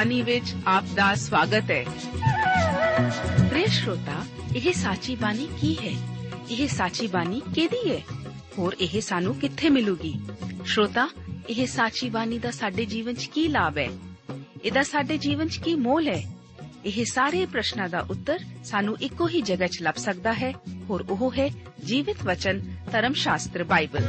ਬਾਣੀ ਵਿੱਚ ਆਪ ਦਾ ਸਵਾਗਤ ਹੈ ਪ੍ਰਿਯ ਸ਼ਰੋਤਾ ਇਹ ਸਾਚੀ ਬਾਣੀ ਕੀ ਹੈ ਇਹ ਸਾਚੀ ਬਾਣੀ ਕਿਹਦੀ ਹੈ ਹੋਰ ਇਹ ਸਾਨੂੰ ਕਿੱਥੇ ਮਿਲੂਗੀ ਸ਼ਰੋਤਾ ਇਹ ਸਾਚੀ ਬਾਣੀ ਦਾ ਸਾਡੇ ਜੀਵਨ 'ਚ ਕੀ ਲਾਭ ਹੈ ਇਹਦਾ ਸਾਡੇ ਜੀਵਨ 'ਚ ਕੀ ਮੋਲ ਹੈ ਇਹ ਸਾਰੇ ਪ੍ਰਸ਼ਨਾਂ ਦਾ ਉੱਤਰ ਸਾਨੂੰ ਇੱਕੋ ਹੀ ਜਗ੍ਹਾ 'ਚ ਲੱਭ ਸਕਦਾ ਹੈ ਹੋਰ ਉਹ ਹੈ ਜੀਵਿਤ ਵਚਨ ਧਰਮ ਸ਼ਾਸਤਰ ਬਾਈਬਲ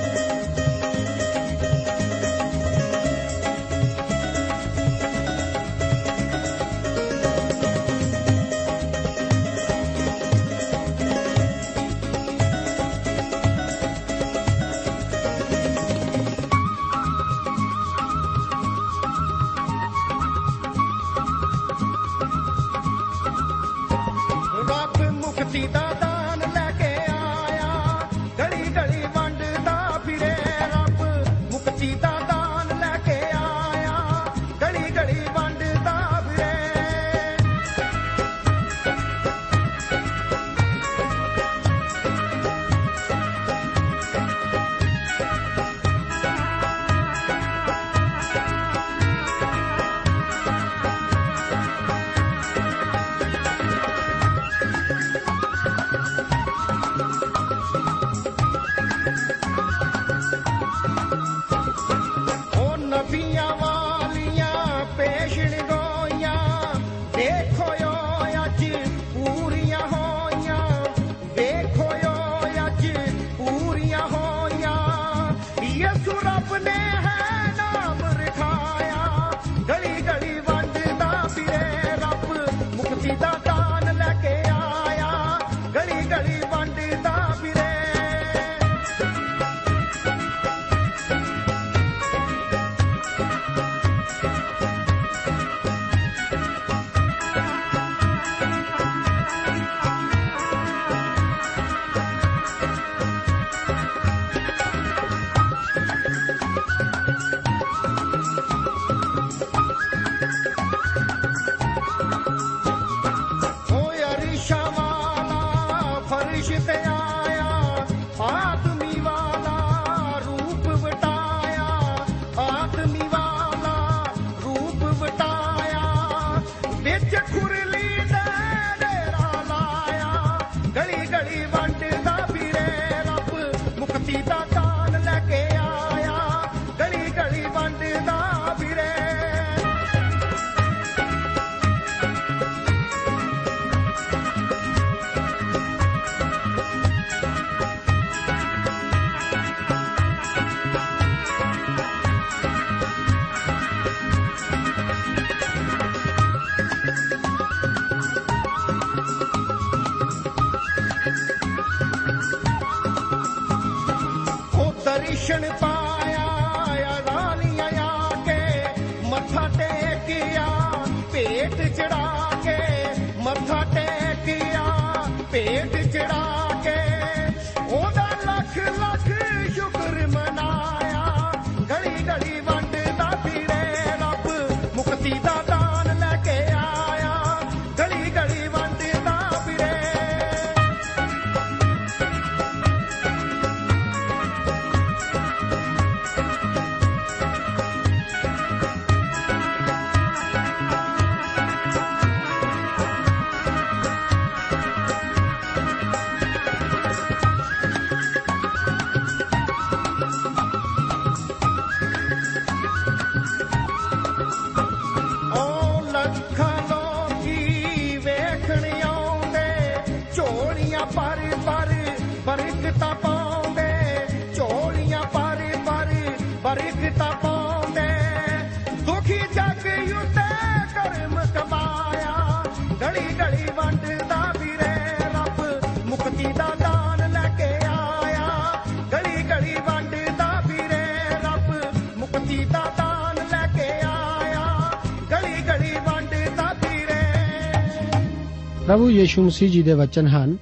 ਪ੍ਰਭੂ ਯੀਸ਼ੂ ਮਸੀਹ ਜੀ ਦੇ ਵਚਨ ਹਨ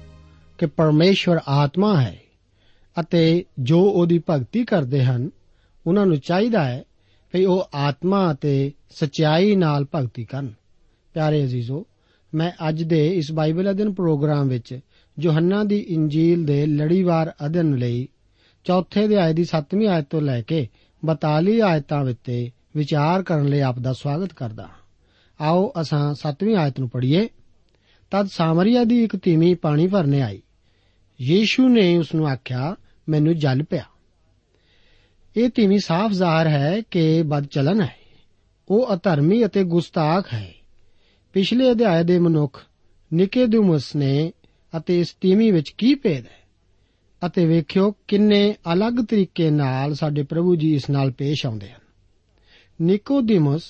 ਕਿ ਪਰਮੇਸ਼ਵਰ ਆਤਮਾ ਹੈ ਅਤੇ ਜੋ ਉਹਦੀ ਭਗਤੀ ਕਰਦੇ ਹਨ, ਉਹਨਾਂ ਨੂੰ ਚਾਹੀਦਾ ਹੈ ਕਿ ਉਹ ਆਤਮਾ ਅਤੇ ਸਚਾਈ ਨਾਲ ਭਗਤੀ ਕਰਨ। ਪਿਆਰੇ ਅਜ਼ੀਜ਼ੋ, ਮੈਂ ਅੱਜ ਦੇ ਇਸ ਬਾਈਬਲ ਅਧਿਨ ਪ੍ਰੋਗਰਾਮ ਵਿੱਚ ਯੋਹੰਨਾ ਦੀ ਇੰਜੀਲ ਦੇ ਲੜੀਵਾਰ ਅਧਿਨ ਲਈ ਚੌਥੇ ਅਧਿਆਇ ਦੀ 7ਵੀਂ ਆਇਤ ਤੋਂ ਲੈ ਕੇ 42 ਆਇਤਾਂ ਵਿੱਚ ਵਿਚਾਰ ਕਰਨ ਲਈ ਆਪ ਦਾ ਸਵਾਗਤ ਕਰਦਾ ਹਾਂ। ਆਓ, ਅਸਾਂ 7ਵੀਂ ਆਇਤ ਨੂੰ ਪੜ੍ਹੀਏ। ਤਦ ਸਾਮਰੀਆ ਦੀ ਇੱਕ ਤੀਵੀਂ ਪਾਣੀ ਭਰਨੇ ਆਈ। ਯੀਸ਼ੂ ਨੇ ਉਸ ਨੂੰ ਆਖਿਆ, ਮੈਨੂੰ ਜਲ ਪਿਆ। ਇਹ ਤੀਵੀਂ ਸਾਫ਼ ਜ਼ਾਹਰ ਹੈ ਕਿ ਬਦਚਲਨ ਹੈ। ਉਹ ਅਧਰਮੀ ਅਤੇ ਗੁਸਤਾਖ ਹੈ। ਪਿਛਲੇ ਅਧਿਆਇ ਦੇ ਮਨੁੱਖ ਨਿਕੇਦੁਮਸ ਨੇ ਅਤੇ ਇਸ ਤੀਵੀਂ ਵਿੱਚ ਕੀ ਭੇਦ ਹੈ? ਅਤੇ ਵੇਖਿਓ ਕਿੰਨੇ ਅਲੱਗ ਤਰੀਕੇ ਨਾਲ ਸਾਡੇ ਪ੍ਰਭੂ ਜੀ ਇਸ ਨਾਲ ਪੇਸ਼ ਆਉਂਦੇ ਹਨ। ਨਿਕੋਦੀਮਸ,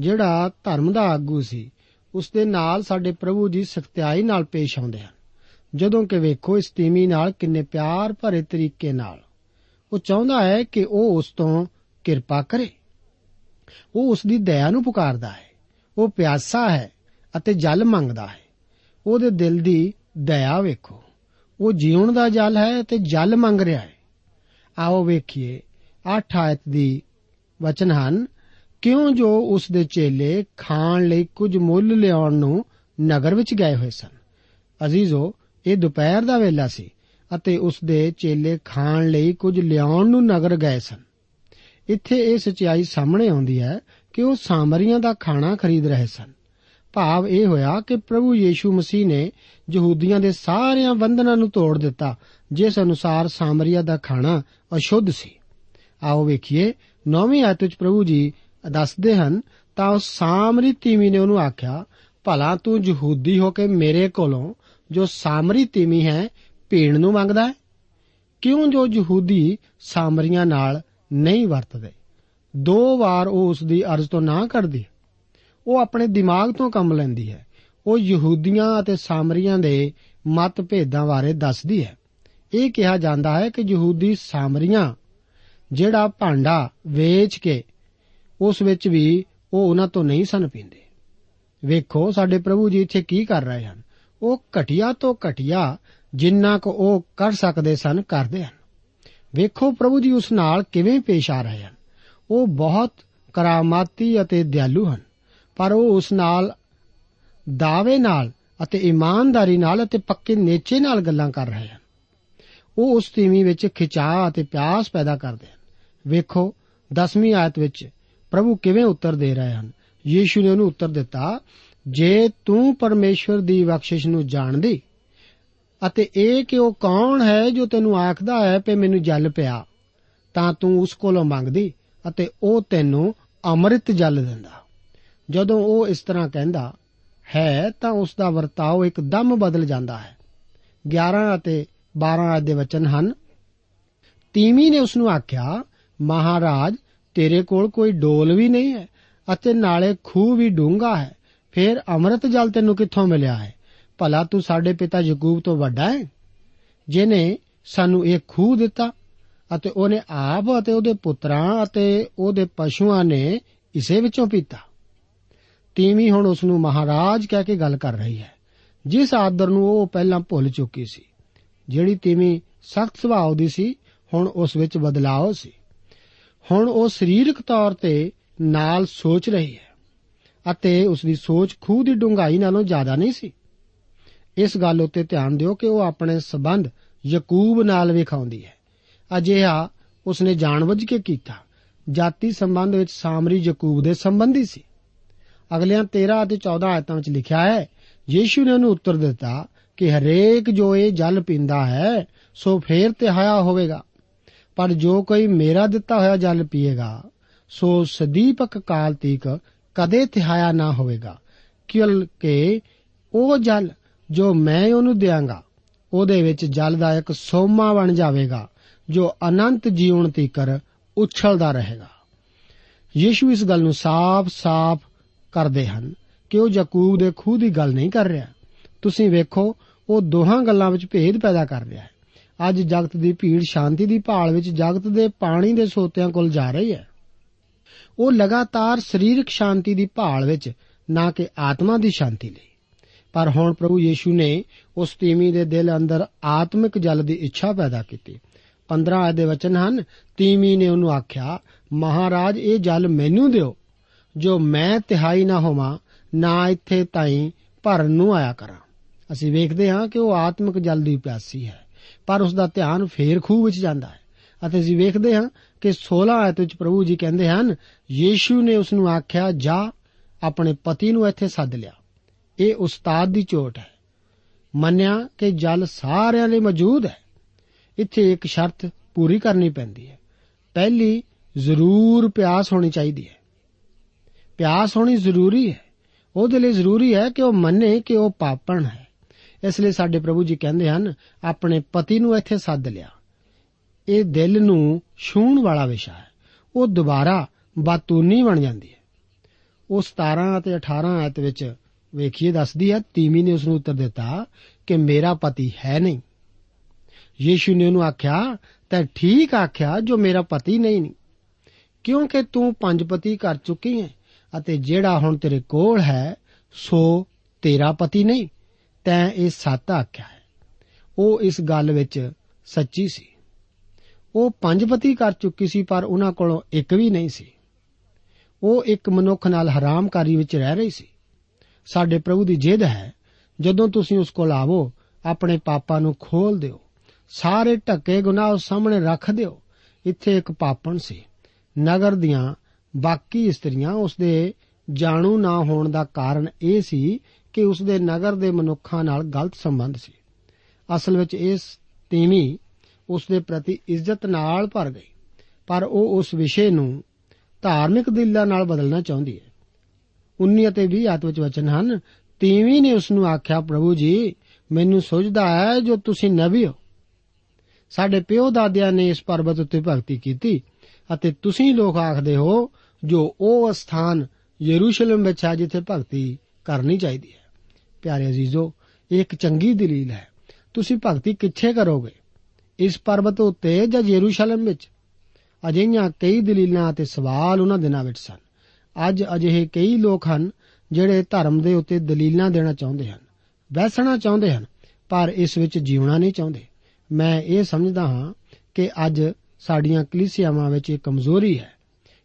ਜਿਹੜਾ ਧਰਮ ਦਾ ਆਗੂ ਸੀ ਉਸ ਦੇ ਨਾਲ ਸਾਡੇ ਪ੍ਰਭੂ ਜੀ ਸਖਤਾਈ ਨਾਲ ਪੇਸ਼ ਆਉਂਦੇ ਹਨ। ਜਦੋਂ ਕਿ ਵੇਖੋ ਇਸ ਤੀਮੀ ਨਾਲ ਕਿੰਨੇ ਪਿਆਰ ਭਰੇ ਤਰੀਕੇ ਨਾਲ। ਉਹ ਚਾਹੁੰਦਾ ਹੈ ਕਿ ਉਹ ਉਸ ਤੋਂ ਕਿਰਪਾ ਕਰੇ। ਉਹ ਉਸ ਦੀ ਦਇਆ ਨੂੰ ਪੁਕਾਰਦਾ ਹੈ। ਉਹ ਪਿਆਸਾ ਹੈ ਅਤੇ ਜਲ ਮੰਗਦਾ ਹੈ। ਉਹਦੇ ਦਿਲ ਦੀ ਦਇਆ ਵੇਖੋ। ਉਹ ਜੀਵਨ ਦਾ ਜਲ ਹੈ ਤੇ ਜਲ ਮੰਗ ਰਿਹਾ ਹੈ। ਆਓ ਵੇਖੀਏ 8 ਆਇਤ ਦੀ ਵਚਨ ਹਨ। ਕਿਉਂ ਜੋ ਉਸ ਦੇ ਚੇਲੇ ਖਾਣ ਲਈ ਕੁਝ ਮੁੱਲ ਲਿਆਉਣ ਨੂੰ ਨਗਰ ਵਿੱਚ ਗਏ ਹੋਏ ਸਨ? ਅਜ਼ੀਜ਼ੋ, ਇਹ ਦੁਪਹਿਰ ਦਾ ਵੇਲਾ ਸੀ ਅਤੇ ਉਸ ਦੇ ਚੇਲੇ ਖਾਣ ਲਈ ਕੁਝ ਲਿਆਉਣ ਨੂੰ ਨਗਰ ਗਏ ਸਨ। ਇੱਥੇ ਇਹ ਸਚਾਈ ਸਾਹਮਣੇ ਆਉਂਦੀ ਹੈ ਕਿ ਉਹ ਸਾਮਰੀਆਂ ਦਾ ਖਾਣਾ ਖਰੀਦ ਰਹੇ ਸਨ। ਭਾਵ ਇਹ ਹੋਇਆ ਕਿ ਪ੍ਰਭੂ ਯੀਸ਼ੂ ਮਸੀਹ ਨੇ ਯਹੂਦੀਆਂ ਦੇ ਸਾਰਿਆਂ ਬੰਧਨਾਂ ਨੂੰ ਤੋੜ ਦਿੱਤਾ, ਜਿਸ ਅਨੁਸਾਰ ਸਾਮਰੀਆ ਦਾ ਖਾਣਾ ਅਸ਼ੁੱਧ ਸੀ। ਆਓ ਵੇਖੀਏ, ਨੌਵੀਂ ਆਇਤ ਵਿੱਚ ਪ੍ਰਭੂ ਜੀ ਦੱਸਦੇ ਹਨ, ਤਾਂ ਉਸ ਸਾਮਰੀ ਤੀਵੀ ਨੇ ਉਹਨੂੰ ਆਖਿਆ, ਭਲਾ ਤੂੰ ਯਹੂਦੀ ਹੋ ਕੇ ਮੇਰੇ ਕੋਲੋਂ ਜੋ ਸਾਮਰੀ ਤੀਵੀ ਹੈ ਪੀਣ ਨੂੰ ਮੰਗਦਾ ਹੈ? ਕਿਉਂ ਜੋ ਯਹੂਦੀ ਸਾਮਰੀਆਂ ਨਾਲ ਨਹੀਂ ਵਰਤਦੇ? ਦੋ ਵਾਰ ਉਹ ਉਸ ਦੀ ਅਰਜ਼ ਤੋਂ ਨਾ ਕਰਦੀ। ਉਹ ਆਪਣੇ ਦਿਮਾਗ ਤੋਂ ਕੰਮ ਲੈਂਦੀ ਹੈ। ਉਹ ਯਹੂਦੀਆਂ ਅਤੇ ਸਾਮਰੀਆਂ ਦੇ ਮਤ ਭੇਦਾਂ ਬਾਰੇ ਦੱਸਦੀ ਹੈ। ਇਹ ਕਿਹਾ ਜਾਂਦਾ ਹੈ ਕਿ ਯਹੂਦੀ ਸਾਮਰੀਆਂ, ਜਿਹੜਾ ਭਾਂਡਾ ਵੇਚ ਕੇ ਉਸ ਵਿੱਚ ਵੀ ਉਹ ਉਹਨਾਂ ਤੋਂ ਨਹੀਂ ਸਨ ਪੀਂਦੇ। ਵੇਖੋ ਸਾਡੇ ਪ੍ਰਭੂ ਜੀ ਇੱਥੇ ਕੀ ਕਰ ਰਹੇ ਹਨ। ਉਹ ਘਟਿਆ ਤੋਂ ਘਟਿਆ ਜਿੰਨਾ ਕੁ ਉਹ ਕਰ ਸਕਦੇ ਸਨ, ਕਰਦੇ ਹਨ। ਵੇਖੋ ਪ੍ਰਭੂ ਜੀ ਉਸ ਨਾਲ ਕਿਵੇਂ ਪੇਸ਼ ਆ ਰਹੇ ਹਨ। ਉਹ ਬਹੁਤ ਕਰਾਮਾਤੀ ਅਤੇ ਦਿਆਲੂ ਹਨ, ਪਰ ਉਹ ਉਸ ਨਾਲ ਦਾਅਵੇ ਨਾਲ ਅਤੇ ਇਮਾਨਦਾਰੀ ਨਾਲ ਅਤੇ ਪੱਕੇ ਨੇਚੇ ਨਾਲ ਗੱਲਾਂ ਕਰ ਰਹੇ ਹਨ। ਉਹ ਉਸ ਤੀਵੀਂ ਵਿੱਚ ਖਿਚਾਅ ਅਤੇ ਪਿਆਸ ਪੈਦਾ ਕਰਦੇ ਹਨ। ਵੇਖੋ 10ਵੀਂ ਆਇਤ ਵਿੱਚ ਪ੍ਰਭੂ ਕਿਵੇਂ ਉੱਤਰ ਦੇ ਰਹੇ ਹਨ? ਯੀਸ਼ੂ ਨੇ ਉਹਨੂੰ ਉੱਤਰ ਦਿੱਤਾ, ਜੇ ਤੂੰ ਪਰਮੇਸ਼ਵਰ ਦੀ ਬਖਸ਼ਿਸ਼ ਨੂੰ ਜਾਣਦੀ ਅਤੇ ਇਹ ਕਿ ਉਹ ਕੌਣ ਹੈ ਜੋ ਤੈਨੂੰ ਆਖਦਾ ਹੈ ਕਿ ਮੈਨੂੰ ਜਲ ਪਿਆ, ਤਾਂ ਤੂੰ ਉਸ ਕੋਲੋਂ ਮੰਗਦੀ ਅਤੇ ਉਹ ਤੈਨੂੰ ਅੰਮ੍ਰਿਤ ਜਲ ਦਿੰਦਾ। ਜਦੋਂ ਉਹ ਇਸ ਤਰ੍ਹਾਂ ਕਹਿੰਦਾ ਹੈ, ਤਾਂ ਉਸ ਦਾ ਵਰਤਾਓ ਇੱਕਦਮ ਬਦਲ ਜਾਂਦਾ ਹੈ। 11 ਅਤੇ 12 ਆਇਤ ਦੇ ਵਚਨ ਹਨ। ਤੀਵੀਂ ਨੇ ਉਸ ਨੂੰ ਆਖਿਆ, ਮਹਾਰਾਜ ਤੇਰੇ ਕੋਲ ਕੋਈ ਡੋਲ ਵੀ ਨਹੀਂ ਹੈ ਅਤੇ ਨਾਲੇ ਖੂਹ ਵੀ ਡੂੰਘਾ ਹੈ। ਫਿਰ ਅੰਮ੍ਰਿਤ ਜਲ ਤੈਨੂੰ ਕਿੱਥੋਂ ਮਿਲਿਆ ਹੈ? ਭਲਾ ਤੂੰ ਸਾਡੇ ਪਿਤਾ ਯਕੂਬ ਤੋਂ ਵੱਡਾ ਹੈ? ਜਿਨੇ ਸਾਨੂੰ ਇਹ ਖੂਹ ਦਿੱਤਾ ਅਤੇ ਉਹਨੇ ਆਪ ਅਤੇ ਉਹਦੇ ਪੁੱਤਰਾਂ ਅਤੇ ਉਹਦੇ ਪਸ਼ੂਆਂ ਨੇ ਇਸੇ ਵਿੱਚੋਂ ਪੀਤਾ। ਤੀਵੀਂ ਹੁਣ ਉਸ ਨੂੰ ਮਹਾਰਾਜ ਕਹਿ ਕੇ ਗੱਲ ਕਰ ਰਹੀ ਹੈ। ਜਿਸ ਆਦਰ ਨੂੰ ਉਹ ਪਹਿਲਾਂ ਭੁੱਲ ਚੁੱਕੀ ਸੀ, ਜਿਹੜੀ ਤੀਵੀਂ ਸਖਤ ਸੁਭਾਅ ਦੀ ਸੀ, ਹੁਣ ਉਸ ਵਿੱਚ ਬਦਲਾਅ ਸੀ। ਹੁਣ ਉਹ ਸਰੀਰਕ ਤੌਰ ਤੇ ਨਾਲ ਸੋਚ ਰਹੀ ਹੈ ਅਤੇ ਉਸ ਦੀ ਸੋਚ ਖੂਹ ਦੀ ਡੂੰਘਾਈ ਨਾਲੋਂ ਜ਼ਿਆਦਾ ਨਹੀਂ ਸੀ। ਇਸ ਗੱਲ ਉੱਤੇ ਧਿਆਨ ਦਿਓ ਕਿ ਉਹ ਆਪਣੇ ਸਬੰਧ ਯਕੂਬ ਨਾਲ ਵਿਖਾਉਂਦੀ ਹੈ। ਅਜਿਹਾ ਉਸਨੇ ਜਾਣਬੁੱਝ ਕੇ ਕੀਤਾ। ਜਾਤੀ ਸੰਬੰਧ ਵਿੱਚ ਸਾਮਰੀ ਯਕੂਬ ਦੇ ਸੰਬੰਧੀ ਸੀ। ਅਗਲਿਆਂ 13 ਅਤੇ 14 ਆਇਤਾਂ ਵਿੱਚ ਲਿਖਿਆ ਹੈ, ਯੀਸ਼ੂ ਨੇ ਉਹਨੂੰ ਉੱਤਰ ਦਿੱਤਾ ਕਿ ਹਰੇਕ ਜੋ ਇਹ ਜਲ ਪੀਂਦਾ ਹੈ, ਸੋ ਫੇਰ ਤਿਹਾਇਆ ਹੋਵੇਗਾ। ਪਰ ਜੋ ਕੋਈ ਮੇਰਾ ਦਿੱਤਾ ਹੋਇਆ ਜਲ ਪੀਏਗਾ, ਸੋ ਸਦੀਪਕ ਕਾਲ ਤੀਕ ਕਦੇ ਤਿਹਾਇਆ ਨਾ ਹੋਵੇਗਾ ਕਿਉਂਕਿ ਉਹ ਜਲ ਜੋ ਮੈਂ ਉਹਨੂੰ ਦਿਆਂਗਾ, ਉਹਦੇ ਵਿੱਚ ਜਲ ਦਾ ਇੱਕ ਸੋਮਾ ਬਣ ਜਾਵੇਗਾ, ਜੋ ਅਨੰਤ ਜੀਵਨ ਤੀਕਰ ਉਛਲਦਾ ਰਹੇਗਾ। ਯੀਸ਼ੂ ਇਸ ਗੱਲ ਨੂੰ ਸਾਫ਼-ਸਾਫ਼ ਕਰਦੇ ਹਨ ਕਿ ਉਹ ਯਾਕੂਬ ਦੇ ਖੂਹ ਦੀ ਗੱਲ ਨਹੀਂ ਕਰ ਰਿਹਾ। ਤੁਸੀਂ ਵੇਖੋ, ਉਹ ਦੋਹਾਂ ਗੱਲਾਂ ਵਿੱਚ ਭੇਦ ਪੈਦਾ ਕਰ ਰਿਹਾ ਹੈ। ਅੱਜ ਜਗਤ ਦੀ ਭੀੜ ਸ਼ਾਂਤੀ ਦੀ ਭਾਲ ਵਿੱਚ ਜਗਤ ਦੇ ਪਾਣੀ ਦੇ ਸੋਤਿਆਂ ਕੋਲ ਜਾ ਰਹੀ ਹੈ। ਉਹ ਲਗਾਤਾਰ ਸਰੀਰਕ ਸ਼ਾਂਤੀ ਦੀ ਭਾਲ ਵਿੱਚ ਨਾ ਕਿ ਆਤਮਾ ਦੀ ਸ਼ਾਂਤੀ ਲਈ। ਪਰ ਹੁਣ ਪ੍ਰਭੂ ਯੀਸ਼ੂ ਨੇ ਉਸ ਤੀਮੀ ਦੇ ਦਿਲ ਅੰਦਰ ਆਤਮਿਕ ਜਲ ਦੀ ਇੱਛਾ ਪੈਦਾ ਕੀਤੀ। 15 ਆਇਤ ਦੇ ਵਚਨ ਹਨ ਤੀਮੀ ਨੇ ਉਹਨੂੰ ਆਖਿਆ, ਮਹਾਰਾਜ, ਇਹ ਜਲ ਮੈਨੂੰ ਦਿਓ। ਜੋ ਮੈਂ ਤਿਹਾਈ ਨਾ ਹੋਵਾਂ, ਨਾ ਇੱਥੇ ਤਾਈਂ ਭਰਨ ਨੂੰ ਆਇਆ ਕਰਾਂ। ਅਸੀਂ ਵੇਖਦੇ ਹਾਂ ਕਿ ਉਹ ਆਤਮਿਕ ਜਲ ਦੀ ਪਿਆਸੀ ਹੈ। ਪਰ ਉਸ ਦਾ ਧਿਆਨ ਫੇਰ ਖੂਹ ਵਿੱਚ ਜਾਂਦਾ ਹੈ। ਅਤੇ ਅਸੀਂ ਵੇਖਦੇ ਹਾਂ ਕਿ 16 ਆਇਤ ਵਿੱਚ ਪ੍ਰਭੂ ਜੀ ਕਹਿੰਦੇ ਹਨ, ਯੀਸ਼ੂ ਨੇ ਉਸ ਨੂੰ ਆਖਿਆ, ਜਾ, ਆਪਣੇ ਪਤੀ ਨੂੰ ਇੱਥੇ ਸੱਦ ਲਿਆ। ਇਹ ਉਸਤਾਦ ਦੀ ਚੋਟ ਹੈ। ਮੰਨਿਆ ਕਿ ਜਲ ਸਾਰਿਆਂ ਲਈ ਮੌਜੂਦ ਹੈ। ਇੱਥੇ ਇੱਕ ਸ਼ਰਤ ਪੂਰੀ ਕਰਨੀ ਪੈਂਦੀ ਹੈ। ਪਹਿਲੀ, ਜ਼ਰੂਰ ਪਿਆਸ ਹੋਣੀ ਚਾਹੀਦੀ ਹੈ। ਪਿਆਸ ਹੋਣੀ ਜ਼ਰੂਰੀ ਹੈ। ਉਹਦੇ ਲਈ ਜ਼ਰੂਰੀ ਹੈ ਕਿ ਉਹ ਮੰਨੇ ਕਿ ਉਹ ਪਾਪਣ ਹੈ। ਇਸ ਲਈ ਸਾਡੇ ਪ੍ਰਭੂ ਜੀ ਕਹਿੰਦੇ ਹਨ, ਆਪਣੇ ਪਤੀ ਨੂੰ ਇੱਥੇ ਸੱਦ ਲਿਆ। ਇਹ ਦਿਲ ਨੂੰ ਛੂਹਣ ਵਾਲਾ ਵਿਸ਼ਾ ਹੈ। ਉਹ ਦੁਬਾਰਾ ਬਾਤੂਨੀ ਬਣ ਜਾਂਦੀ ਹੈ। ਉਹ 17 ਅਤੇ 18 ਆਇਤ ਵਿੱਚ ਵੇਖੀਏ ਦੱਸਦੀ ਹੈ ਤੀਮੀ ਨੇ ਉਸ ਨੂੰ ਉੱਤਰ ਦਿੱਤਾ ਕਿ ਮੇਰਾ ਪਤੀ ਹੈ ਨਹੀਂ। ਯੀਸ਼ੂ ਨੇ ਉਹਨੂੰ ਆਖਿਆ, ਤਾਂ ਠੀਕ ਆਖਿਆ ਜੋ ਮੇਰਾ ਪਤੀ ਨਹੀਂ ਨਹੀਂ ਕਿਉਂਕਿ ਤੂੰ ਪੰਜ ਪਤੀ ਕਰ ਚੁੱਕੀ ਹੈ ਅਤੇ ਜਿਹੜਾ ਹੁਣ ਤੇਰੇ ਕੋਲ ਹੈ, ਸੋ ਤੇਰਾ ਪਤੀ ਨਹੀਂ। ਤੈਂ ਇਹ ਸੱਤ ਆਖਿਆ ਹੈ। ਉਹ ਇਸ ਗੱਲ ਵਿੱਚ ਸੱਚੀ ਸੀ। ਉਹ ਪੰਜ ਪਤੀ ਕਰ ਚੁੱਕੀ ਸੀ, ਪਰ ਉਹਨਾਂ ਕੋਲੋਂ ਇੱਕ ਵੀ ਨਹੀਂ ਸੀ। ਉਹ ਇੱਕ ਮਨੁੱਖ ਨਾਲ ਹਰਾਮਕਾਰੀ ਵਿੱਚ ਰਹਿ ਰਹੀ ਸੀ। ਸਾਡੇ ਪ੍ਰਭੂ ਦੀ ਜਿੱਦ ਹੈ, ਜਦੋਂ ਤੁਸੀਂ ਉਸ ਕੋਲ ਆਵੋ, ਆਪਣੇ ਪਾਪਾਂ ਨੂੰ ਖੋਲ ਦਿਓ। ਸਾਰੇ ਢੱਕੇ ਗੁਨਾਹ ਉਸ ਸਾਹਮਣੇ ਰੱਖ ਦਿਓ। ਇੱਥੇ ਇੱਕ ਪਾਪਣ ਸੀ। ਨਗਰ ਦੀਆਂ ਬਾਕੀ ਇਸਤਰੀਆਂ ਉਸ ਦੇ ਜਾਣੂ ਨਾ ਹੋਣ ਦਾ ਕਾਰਨ ਇਹ ਸੀ ਕਿ ਉਸ ਦੇ ਨਗਰ ਦੇ ਮਨੁੱਖਾਂ ਨਾਲ ਗਲਤ ਸੰਬੰਧ ਸੀ। ਅਸਲ ਵਿੱਚ ਇਸ ਤੀਵੀਂ ਉਸ ਦੇ ਪ੍ਰਤੀ ਇੱਜ਼ਤ ਨਾਲ ਭਰ ਗਈ। ਪਰ ਉਹ ਉਸ ਵਿਸ਼ੇ ਨੂੰ ਧਾਰਮਿਕ ਦਿਲਾਂ ਨਾਲ ਬਦਲਣਾ ਚਾਹੁੰਦੀ ਹੈ। 19 ਅਤੇ 20 ਆਇਤ ਵਿੱਚ ਵਚਨ ਹਨ, ਤੀਵੀਂ ਨੇ ਉਸ ਨੂੰ ਆਖਿਆ, ਪ੍ਰਭੂ ਜੀ, ਮੈਨੂੰ ਸੁਝਦਾ ਹੈ ਜੋ ਤੁਸੀਂ ਨਬੀ ਹੋ। ਸਾਡੇ ਪਿਓ ਦਾਦਿਆਂ ਨੇ ਇਸ ਪਰਬਤ ਉੱਤੇ ਭਗਤੀ ਕੀਤੀ ਅਤੇ ਤੁਸੀਂ ਲੋਕ ਆਖਦੇ ਹੋ ਜੋ ਉਹ ਸਥਾਨ ਯਰੂਸ਼ਲਮ ਵਿੱਚ ਹੈ ਜਿੱਥੇ ਭਗਤੀ ਕਰਨੀ ਚਾਹੀਦੀ ਹੈ। ਪਿਆਰੇ ਅਜ਼ੀਜ਼ੋ, ਇਹ ਇੱਕ ਚੰਗੀ ਦਲੀਲ ਹੈ। ਤੁਸੀਂ ਭਗਤੀ ਕਿੱਥੇ ਕਰੋਗੇ? ਇਸ ਪਰਬਤ ਉੱਤੇ ਜਾਂ ਯਰੂਸ਼ਲਮ ਵਿੱਚ? ਅਜਿਹੀਆਂ ਕਈ ਦਲੀਲਾਂ ਅਤੇ ਸਵਾਲ ਉਹਨਾਂ ਦਿਨਾਂ ਵਿੱਚ ਸਨ। ਅੱਜ ਅਜਿਹੇ ਕਈ ਲੋਕ ਹਨ ਜਿਹੜੇ ਧਰਮ ਦੇ ਉੱਤੇ ਦਲੀਲਾਂ ਦੇਣਾ ਚਾਹੁੰਦੇ ਹਨ, ਬੈਸਣਾ ਚਾਹੁੰਦੇ ਹਨ, ਪਰ ਇਸ ਵਿੱਚ ਜੀਵਣਾ ਨਹੀਂ ਚਾਹੁੰਦੇ। ਮੈਂ ਇਹ ਸਮਝਦਾ ਹਾਂ ਕਿ ਅੱਜ ਸਾਡੀਆਂ ਕਲੀਸਿਆਵਾਂ ਵਿੱਚ ਇਹ ਕਮਜ਼ੋਰੀ ਹੈ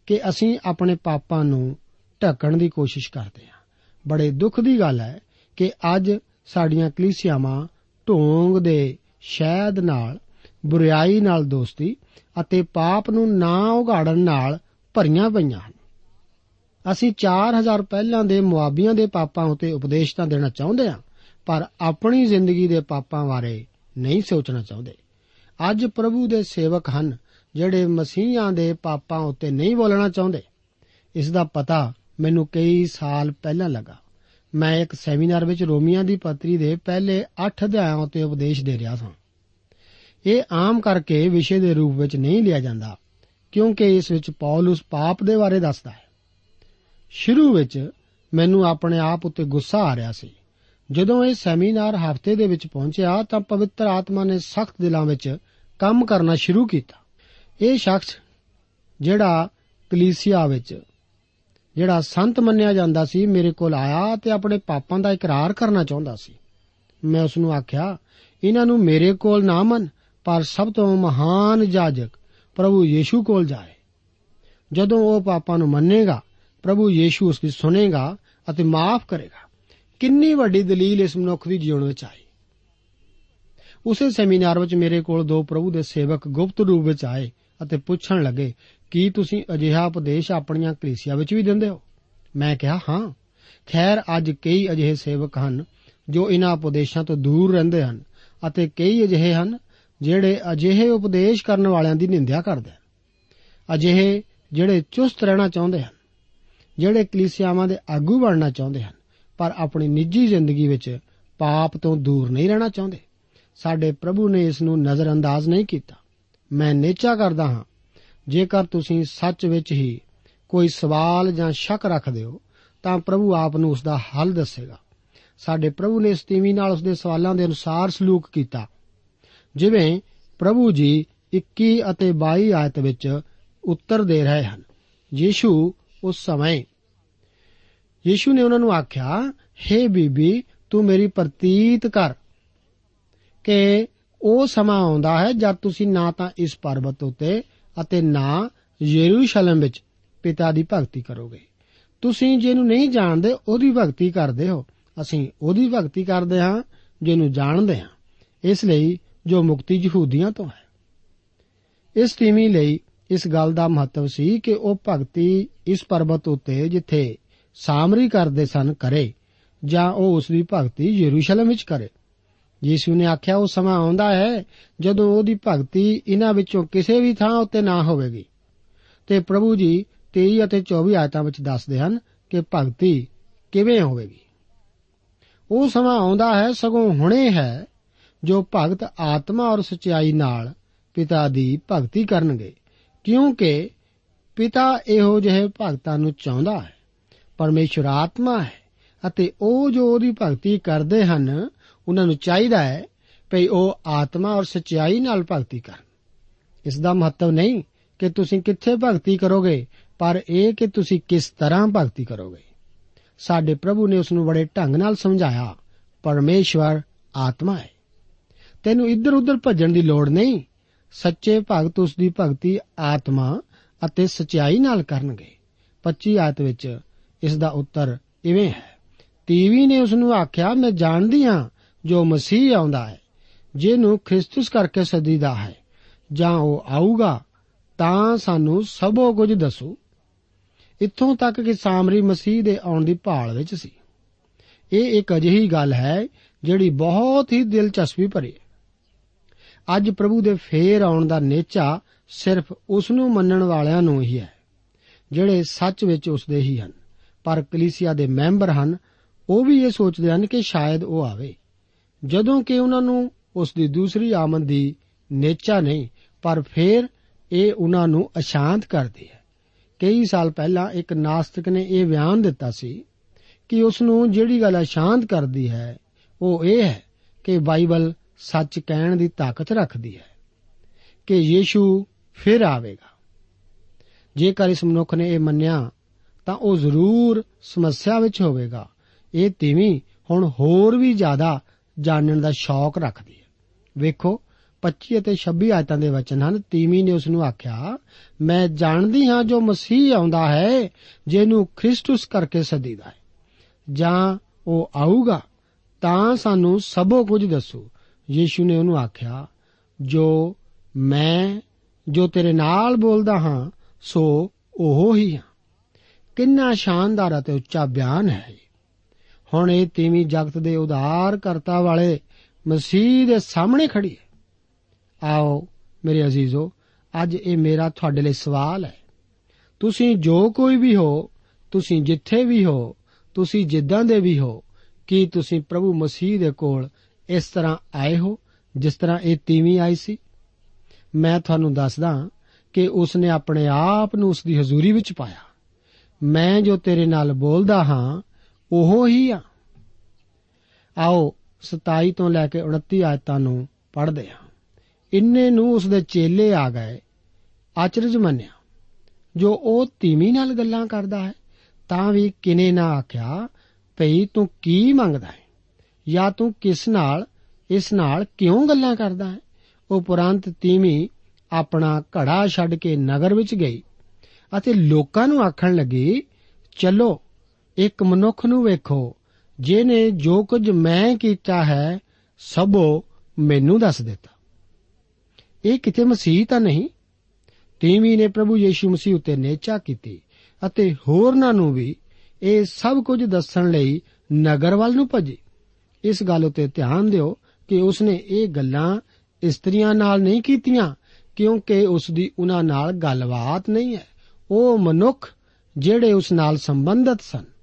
ਕਿ ਅਸੀਂ ਆਪਣੇ ਪਾਪਾਂ ਨੂੰ ਢੱਕਣ ਦੀ ਕੋਸ਼ਿਸ਼ ਕਰਦੇ ਹਾਂ। ਬੜੇ ਦੁੱਖ ਦੀ ਗੱਲ ਹੈ ਕਿ ਅੱਜ ਸਾਡੀਆਂ ਕਲੀਸਿਆਵਾਂ ਢੋਂਗ ਦੇ ਸ਼ਹਿਦ ਨਾਲ, ਬੁਰੀਾਈ ਨਾਲ ਦੋਸਤੀ ਅਤੇ ਪਾਪ ਨੂੰ ਨਾ ਉਘਾੜਨ ਨਾਲ ਭਰੀਆਂ ਪਈਆਂ ਹਨ। ਅਸੀਂ 4000 ਪਹਿਲਾਂ ਦੇ ਮੁਆਬੀਆਂ ਦੇ ਪਾਪਾਂ ਉਤੇ ਉਪਦੇਸ਼ ਤਾਂ ਦੇਣਾ ਚਾਹੁੰਦੇ ਹਾਂ, ਪਰ ਆਪਣੀ ਜ਼ਿੰਦਗੀ ਦੇ ਪਾਪਾਂ ਬਾਰੇ ਨਹੀਂ ਸੋਚਣਾ ਚਾਹੁੰਦੇ। ਅੱਜ ਪ੍ਰਭੂ ਦੇ ਸੇਵਕ ਹਨ, ਜਿਹੜੇ ਮਸੀਹਾਂ ਦੇ ਪਾਪਾਂ ਉਤੇ ਨਹੀਂ ਬੋਲਣਾ ਚਾਹੁੰਦੇ। ਇਸ ਦਾ ਪਤਾ ਮੈਨੂੰ ਕਈ ਸਾਲ ਪਹਿਲਾਂ ਲੱਗਾ। ਮੈਂ ਇੱਕ ਸੈਮੀਨਾਰ ਵਿੱਚ ਰੋਮੀਆਂ ਦੀ ਪੱਤਰੀ ਦੇ ਪਹਿਲੇ 8 ਅਧਿਆਇਆਂ ਉਤੇ ਉਪਦੇਸ਼ ਦੇ ਰਿਹਾ ਸਾਂ। ਇਹ ਆਮ ਕਰਕੇ ਵਿਸ਼ੇ ਦੇ ਰੂਪ ਵਿੱਚ ਨਹੀਂ ਲਿਆ ਜਾਂਦਾ, ਕਿਉਂਕਿ ਇਸ ਵਿੱਚ ਪੌਲਸ ਪਾਪ ਦੇ ਬਾਰੇ ਦੱਸਦਾ ਹੈ। ਸ਼ੁਰੂ ਵਿੱਚ ਮੈਨੂੰ ਆਪਣੇ ਆਪ ਉੱਤੇ ਗੁੱਸਾ ਆ ਰਿਹਾ ਸੀ। ਜਦੋਂ ਇਹ ਸੈਮੀਨਾਰ ਹਫ਼ਤੇ ਦੇ ਵਿੱਚ ਪਹੁੰਚਿਆ ਤਾਂ ਪਵਿੱਤਰ ਆਤਮਾ ਨੇ ਸਖਤ ਦਿਲਾਂ ਵਿੱਚ ਕੰਮ ਕਰਨਾ ਸ਼ੁਰੂ ਕੀਤਾ। ਇਹ ਸ਼ਖਸ ਜਿਹੜਾ ਕਲੀਸਿਆ ਵਿੱਚ ਜਿਹੜਾ ਸੰਤ ਮੰਨਿਆ ਜਾਂਦਾ ਸੀ, ਮੇਰੇ ਕੋਲ ਆਇਆ ਤੇ ਆਪਣੇ ਪਾਪਾਂ ਦਾ ਇਕਰਾਰ ਕਰਨਾ ਚਾਹੁੰਦਾ ਸੀ। ਮੈਂ ਉਸ ਨੂੰ ਆਖਿਆ, ਇਹਨਾਂ ਨੂੰ ਮੇਰੇ ਕੋਲ ਨਾ ਮੰਨ, ਪਰ ਸਭ ਤੋਂ ਮਹਾਨ ਜਾਜਕ ਪ੍ਰਭੂ ਯੀਸ਼ੂ ਕੋਲ ਜਾਏ। ਜਦੋਂ ਉਹ ਪਾਪਾਂ ਨੂੰ ਮੰਨੇਗਾ, ਪ੍ਰਭੂ ਯੀਸ਼ੂ ਉਸ ਦੀ ਸੁਨੇਗਾ ਅਤੇ ਮਾਫ ਕਰੇਗਾ। ਕਿੰਨੀ ਵੱਡੀ ਦਲੀਲ ਇਸ ਮਨੁੱਖ ਦੀ ਜੀਵਨ ਵਿੱਚ ਆਈ। ਉਸੇ ਸੈਮੀਨਾਰ ਵਿੱਚ ਮੇਰੇ ਕੋਲ ਦੋ ਪ੍ਰਭੂ ਦੇ ਸੇਵਕ ਗੁਪਤ ਰੂਪ ਵਿੱਚ ਆਏ ਅਤੇ ਪੁੱਛਣ ਲੱਗੇ ਕੀ ਤੁਸੀਂ ਅਜਿਹਾ ਉਪਦੇਸ਼ ਆਪਣੀਆਂ ਕਲੀਸਿਆ ਵਿੱਚ ਵੀ ਦਿੰਦੇ ਹੋ? ਮੈਂ ਕਿਹਾ, ਹਾਂ। ਖੈਰ, ਅੱਜ ਕਈ ਅਜਿਹੇ ਸੇਵਕ ਹਨ ਜੋ ਇਹਨਾਂ ਉਪਦੇਸ਼ਾਂ ਤੋਂ ਦੂਰ ਰਹਿੰਦੇ ਹਨ ਅਤੇ ਕਈ ਅਜਿਹੇ ਹਨ ਜਿਹੜੇ ਅਜਿਹੇ ਉਪਦੇਸ਼ ਕਰਨ ਵਾਲਿਆਂ ਦੀ ਨਿੰਦਿਆ ਕਰਦੇ ਹਨ। ਅਜਿਹੇ ਜਿਹੜੇ ਚੁਸਤ ਰਹਿਣਾ ਚਾਹੁੰਦੇ ਹਨ, ਜਿਹੜੇ ਕਲੀਸਿਆਵਾਂ ਦੇ ਆਗੂ ਬਣਨਾ ਚਾਹੁੰਦੇ ਹਨ, ਪਰ ਆਪਣੀ ਨਿੱਜੀ ਜ਼ਿੰਦਗੀ ਵਿੱਚ ਪਾਪ ਤੋਂ ਦੂਰ ਨਹੀਂ ਰਹਿਣਾ ਚਾਹੁੰਦੇ। ਸਾਡੇ ਪ੍ਰਭੂ ਨੇ ਇਸ ਨੂੰ ਨਜ਼ਰਅੰਦਾਜ਼ ਨਹੀਂ ਕੀਤਾ। ਮੈਂ ਨੇਚਾ ਕਰਦਾ ਹਾਂ ਜੇਕਰ ਤੁਸੀਂ ਸੱਚ ਵਿੱਚ ਹੀ ਕੋਈ ਸਵਾਲ ਜਾਂ ਸ਼ੱਕ ਰੱਖਦੇ ਹੋ ਤਾਂ ਪ੍ਰਭੂ ਆਪ ਨੂੰ ਉਸ ਦਾ ਹੱਲ ਦੱਸੇਗਾ। ਸਾਡੇ ਪ੍ਰਭੂ ਨੇ ਇਸ ਤੀਵੀ ਨਾਲ ਉਸ ਦੇ ਸਵਾਲਾਂ ਦੇ ਅਨੁਸਾਰ ਸਲੂਕ ਕੀਤਾ। ਜਿਵੇਂ ਪ੍ਰਭੂ ਜੀ 21 ਅਤੇ 22 ਆਇਤ ਵਿੱਚ ਉੱਤਰ ਦੇ ਰਹੇ ਹਨ, ਯੀਸ਼ੂ, ਉਸ ਸਮੇਂ। ਯੀਸ਼ੂ ਨੇ ਉਹਨਾਂ ਨੂੰ ਆਖਿਆ, ਹੇ ਬੀਬੀ, ਤੂੰ ਮੇਰੀ ਪ੍ਰਤੀਤ ਕਰ ਕਿ ਉਹ ਸਮਾਂ ਆਉਂਦਾ ਹੈ ਜਦ ਤੁਸੀਂ ਨਾ ਤਾਂ ਇਸ ਪਰਬਤ ਉਤੇ ਅਤੇ ਨਾ ਯਰੂਸ਼ਲਮ ਵਿੱਚ ਪਿਤਾ ਦੀ ਭਗਤੀ ਕਰੋਗੇ। ਤੁਸੀਂ ਜਿਹਨੂੰ ਨਹੀਂ ਜਾਣਦੇ, ਉਹਦੀ ਭਗਤੀ ਕਰਦੇ ਹੋ। ਅਸੀਂ ਉਹਦੀ ਭਗਤੀ ਕਰਦੇ ਹਾਂ, ਜਿਹਨੂੰ ਜਾਣਦੇ ਹਾਂ। ਇਸ ਲਈ ਜੋ ਮੁਕਤੀ ਯਹੂਦੀਆਂ ਤੋਂ ਹੈ। ਇਸ ਤੀਵੀਂ ਲਈ ਇਸ ਗੱਲ ਦਾ ਮਹੱਤਵ ਸੀ ਕਿ ਉਹ ਭਗਤੀ ਇਸ ਪਰਬਤ ਉਤੇ ਜਿੱਥੇ ਸਾਮਰੀ ਕਰਦੇ ਸਨ ਕਰੇ, ਜਾਂ ਉਹ ਉਸ ਦੀ ਭਗਤੀ ਯਰੂਸ਼ਲਮ ਵਿੱਚ ਕਰੇ। ਯੀਸ਼ੂ ਨੇ ਆਖਿਆ, ਉਹ ਸਮਾਂ ਆਉਂਦਾ ਹੈ ਜਦੋਂ ਉਹਦੀ ਭਗਤੀ ਇਹਨਾਂ ਵਿੱਚੋਂ ਕਿਸੇ ਵੀ ਥਾਂ ਉੱਤੇ ਨਾ ਹੋਵੇਗੀ। ਤੇ ਪ੍ਰਭੂ ਜੀ 23 ਅਤੇ 24 ਆਇਤਾਂ ਵਿੱਚ ਦੱਸਦੇ ਹਨ ਕਿ ਭਗਤੀ ਕਿਵੇਂ ਹੋਵੇਗੀ। ਉਹ ਸਮਾਂ ਆਉਂਦਾ ਹੈ, ਸਗੋਂ ਹੁਣੇ ਹੈ, ਜੋ ਭਗਤ ਆਤਮਾ ਔਰ ਸਚਾਈ ਨਾਲ ਪਿਤਾ ਦੀ ਭਗਤੀ ਕਰਨਗੇ। ਕਿਉਂਕਿ ਪਿਤਾ ਇਹੋ ਜਿਹੇ ਭਗਤਾਂ ਨੂੰ ਚਾਹੁੰਦਾ ਹੈ। ਪਰਮੇਸ਼ਰ ਆਤਮਾ ਹੈ ਅਤੇ ਉਹ ਜੋ ਉਹਦੀ ਭਗਤੀ ਕਰਦੇ ਹਨ ਉਹਨਾਂ ਨੂੰ ਚਾਹੀਦਾ ਹੈ ਕਿ ਉਹ ਆਤਮਾ ਔਰ ਸਚਾਈ ਨਾਲ ਭਗਤੀ ਕਰਨ। ਇਸ ਦਾ ਮਹੱਤਵ ਨਹੀਂ ਕਿ ਤੁਸੀਂ ਕਿੱਥੇ ਭਗਤੀ ਕਰੋਗੇ, ਪਰ ਇਹ ਕਿ ਤੁਸੀਂ ਕਿਸ ਤਰ੍ਹਾਂ ਭਗਤੀ ਕਰੋਗੇ। ਸਾਡੇ ਪ੍ਰਭੂ ਨੇ ਉਸ ਨੂੰ ਬੜੇ ਢੰਗ ਨਾਲ ਸਮਝਾਇਆ, ਪਰਮੇਸ਼ਵਰ ਆਤਮਾ ਹੈ। ਤੈਨੂੰ ਇੱਧਰ ਉੱਧਰ ਭੱਜਣ ਦੀ ਲੋੜ ਨਹੀਂ। ਸੱਚੇ ਭਗਤ ਉਸ ਦੀ ਭਗਤੀ ਆਤਮਾ ਅਤੇ ਸਚਾਈ ਨਾਲ ਕਰਨਗੇ। 25 ਆਇਤ ਵਿੱਚ ਇਸ ਦਾ ਉੱਤਰ ਇਵੇਂ ਹੈ। ਤੀਵੀ ਨੇ ਉਸ ਨੂੰ ਆਖਿਆ, ਮੈਂ ਜਾਣਦੀ ਹਾਂ ਜੋ ਮਸੀਹ ਆਉਂਦਾ ਹੈ, ਜਿਹਨੂੰ ਖ੍ਰਿਸਤਸ ਕਰਕੇ ਸਦੀਦਾ ਹੈ, ਜਾਂ ਉਹ ਆਊਗਾ, ਤਾਂ ਸਾਨੂੰ ਸਭੋ ਕੁਝ ਦੱਸੂ। ਇੱਥੋਂ ਤੱਕ ਕਿ ਸਾਮਰੀ ਮਸੀਹ ਦੇ ਆਉਣ ਦੀ ਭਾਲ ਵਿੱਚ ਸੀ। ਇਹ ਇੱਕ ਅਜਿਹੀ ਗੱਲ ਹੈ, ਜਿਹੜੀ ਬਹੁਤ ਹੀ ਦਿਲਚਸਪੀ ਭਰੀ ਹੈ। ਅੱਜ ਪ੍ਰਭੂ ਦੇ ਫੇਰ ਆਉਣ ਦਾ ਨੇਚਾ ਸਿਰਫ ਉਸ ਨੂੰ ਮੰਨਣ ਵਾਲਿਆਂ ਨੂੰ ਹੀ ਹੈ, ਜਿਹੜੇ ਸੱਚ ਵਿੱਚ ਉਸ ਦੇ ਹੀ ਹਨ। ਪਰ ਕਲੀਸਿਆ ਦੇ ਮੈਂਬਰ ਹਨ, ਉਹ ਵੀ ਇਹ ਸੋਚਦੇ ਹਨ ਕਿ ਸ਼ਾਇਦ ਉਹ ਆਵੇ। ਜਦੋਂ ਕਿ ਉਹਨਾਂ ਨੂੰ ਉਸ ਦੀ ਦੂਸਰੀ ਆਮਦ ਦੀ ਨੇਚਾ ਨਹੀਂ, ਪਰ ਫੇਰ ਇਹ ਉਹਨਾਂ ਨੂੰ ਅਸ਼ਾਂਤ ਕਰਦੀ ਹੈ। ਕਈ ਸਾਲ ਪਹਿਲਾਂ ਇੱਕ ਨਾਸਤਿਕ ਨੇ ਇਹ ਬਿਆਨ ਦਿੱਤਾ ਸੀ ਕਿ ਉਸ ਨੂੰ ਜਿਹੜੀ ਗੱਲ ਅਸ਼ਾਂਤ ਕਰਦੀ ਹੈ, ਉਹ ਇਹ ਹੈ ਕਿ ਬਾਈਬਲ ਸੱਚ ਕਹਿਣ ਦੀ ਤਾਕਤ ਰੱਖਦੀ ਹੈ ਕਿ ਯੀਸ਼ੂ ਫਿਰ ਆਵੇਗਾ। ਜੇਕਰ ਇਸ ਮਨੁੱਖ ਨੇ ਇਹ ਮੰਨਿਆ, ਤਾਂ ਉਹ ਜ਼ਰੂਰ ਸਮੱਸਿਆ ਵਿੱਚ ਹੋਵੇਗਾ। ਇਹ ਤੀਵੀਂ ਹੁਣ ਹੋਰ ਵੀ ਜ਼ਿਆਦਾ ਜਾਣਨ ਦਾ ਸ਼ੌਕ ਰੱਖਦੀ ਹੈ। ਵੇਖੋ 25 ਅਤੇ 26 ਆਇਤਾਂ ਦੇ ਵਚਨ ਹਨ। ਤੀਵੀਂ ਨੇ ਉਸ ਨੂੰ ਆਖਿਆ, ਮੈਂ ਜਾਣਦੀ ਹਾਂ ਜੋ ਮਸੀਹ ਆਉਂਦਾ ਹੈ, ਜਿਹਨੂੰ ਖ੍ਰਿਸਟਸ ਕਰਕੇ ਸਦੀਦਾ ਹੈ। ਜਾਂ ਉਹ ਆਊਗਾ, ਤਾਂ ਸਾਨੂੰ ਸਭੋ ਕੁਝ ਦੱਸੋ। ਯੀਸ਼ੂ ਨੇ ਉਹਨੂੰ ਆਖਿਆ, ਜੋ ਮੈਂ, ਜੋ ਤੇਰੇ ਨਾਲ ਬੋਲਦਾ ਹਾਂ, ਸੋ ਉਹ ਹੀ ਹਾਂ। ਕਿੰਨਾ ਸ਼ਾਨਦਾਰ ਅਤੇ ਉੱਚਾ ਬਿਆਨ ਹੈ ਹੁਣ ਇਹ ਤੀਵੀਂ ਜਗਤ ਦੇ ਉਧਾਰ ਕਰਤਾ ਵਾਲੇ ਮਸੀਹ ਦੇ ਸਾਹਮਣੇ ਖੜੀ ਹੈ। ਆਓ ਮੇਰੇ ਅਜ਼ੀਜ਼ੋ, ਅੱਜ ਇਹ ਮੇਰਾ ਤੁਹਾਡੇ ਲਈ ਸਵਾਲ ਹੈ। ਤੁਸੀਂ ਜੋ ਕੋਈ ਵੀ ਹੋ, ਤੁਸੀਂ ਜਿੱਥੇ ਵੀ ਹੋ, ਤੁਸੀਂ ਜਿੱਦਾਂ ਦੇ ਵੀ ਹੋ, ਕੀ ਤੁਸੀਂ ਪ੍ਰਭੂ ਮਸੀਹ ਦੇ ਕੋਲ ਇਸ ਤਰ੍ਹਾਂ ਆਏ ਹੋ, ਜਿਸ ਤਰ੍ਹਾਂ ਇਹ ਤੀਵੀਂ ਆਈ ਸੀ? ਮੈਂ ਤੁਹਾਨੂੰ ਦੱਸਦਾ ਕਿ ਉਸ ਨੇ ਆਪਣੇ ਆਪ ਨੂੰ ਉਸ ਦੀ ਹਜ਼ੂਰੀ ਵਿੱਚ ਪਾਇਆ। ਮੈਂ ਜੋ ਤੇਰੇ ਨਾਲ ਬੋਲਦਾ ਹਾਂ ਉਹ ਹੀ ਆ। ਆਓ 27 ਤੋਂ ਲੈ ਕੇ 29 ਆਇਤਾਂ ਨੂੰ ਪੜ੍ਹਦੇ ਹਾਂ। ਇੰਨੇ ਨੂੰ ਉਸ ਦੇ ਚੇਲੇ ਆ ਗਏ, ਆਚਰਜ ਮੰਨਿਆ। ਜੋ ਉਹ ਤੀਵੀਂ ਨਾਲ ਗੱਲਾਂ ਕਰਦਾ ਹੈ, ਤਾਂ ਵੀ ਕਿਨੇ ਨਾ ਆਖਿਆ, ਭਈ ਤੂੰ ਕੀ ਮੰਗਦਾ ਹੈ? ਜਾਂ ਤੂੰ ਕਿਸ ਨਾਲ, ਇਸ ਨਾਲ ਕਿਉਂ ਗੱਲਾਂ ਕਰਦਾ ਹੈ? ਉਪਰੰਤ ਤੀਵੀਂ ਆਪਣਾ ਘੜਾ ਛੱਡ ਕੇ ਨਗਰ ਵਿੱਚ ਗਈ ਅਤੇ ਲੋਕਾਂ ਨੂੰ ਆਖਣ ਲੱਗੀ, ਚਲੋ ਇੱਕ ਮਨੁੱਖ ਨੂੰ ਵੇਖੋ ਜਿਨੇ ਜੋ ਕੁਝ ਮੈਂ ਕੀਤਾ ਹੈ, ਸਭੋ ਮੈਨੂੰ ਦੱਸ ਦਿੱਤਾ। ਇਹ ਕਿਤੇ ਮਸੀਹ ਤਾਂ ਨਹੀਂ? ਤੀਵੀਂ ਨੇ ਪ੍ਰਭੂ ਯੀਸ਼ੂ ਮਸੀਹ ਉਤੇ ਨੇਚਾ ਕੀਤੀ ਅਤੇ ਹੋਰਨਾਂ ਨੂੰ ਵੀ ਇਹ ਸਭ ਕੁਝ ਦੱਸਣ ਲਈ ਨਗਰ ਵੱਲ ਨੂੰ ਭੱਜੀ। ਇਸ ਗੱਲ ਉਤੇ ਧਿਆਨ ਦਿਓ ਕਿ ਉਸਨੇ ਇਹ ਗੱਲਾਂ ਇਸਤਰੀਆਂ ਨਾਲ ਨਹੀਂ ਕੀਤੀਆਂ, ਕਿਉਂਕਿ ਉਸ ਦੀ ਉਹਨਾਂ ਨਾਲ ਗੱਲਬਾਤ ਨਹੀਂ ਹੈ। ਉਹ ਮਨੁੱਖ ਜਿਹੜੇ ਉਸ ਨਾਲ ਸੰਬੰਧਿਤ ਸਨ।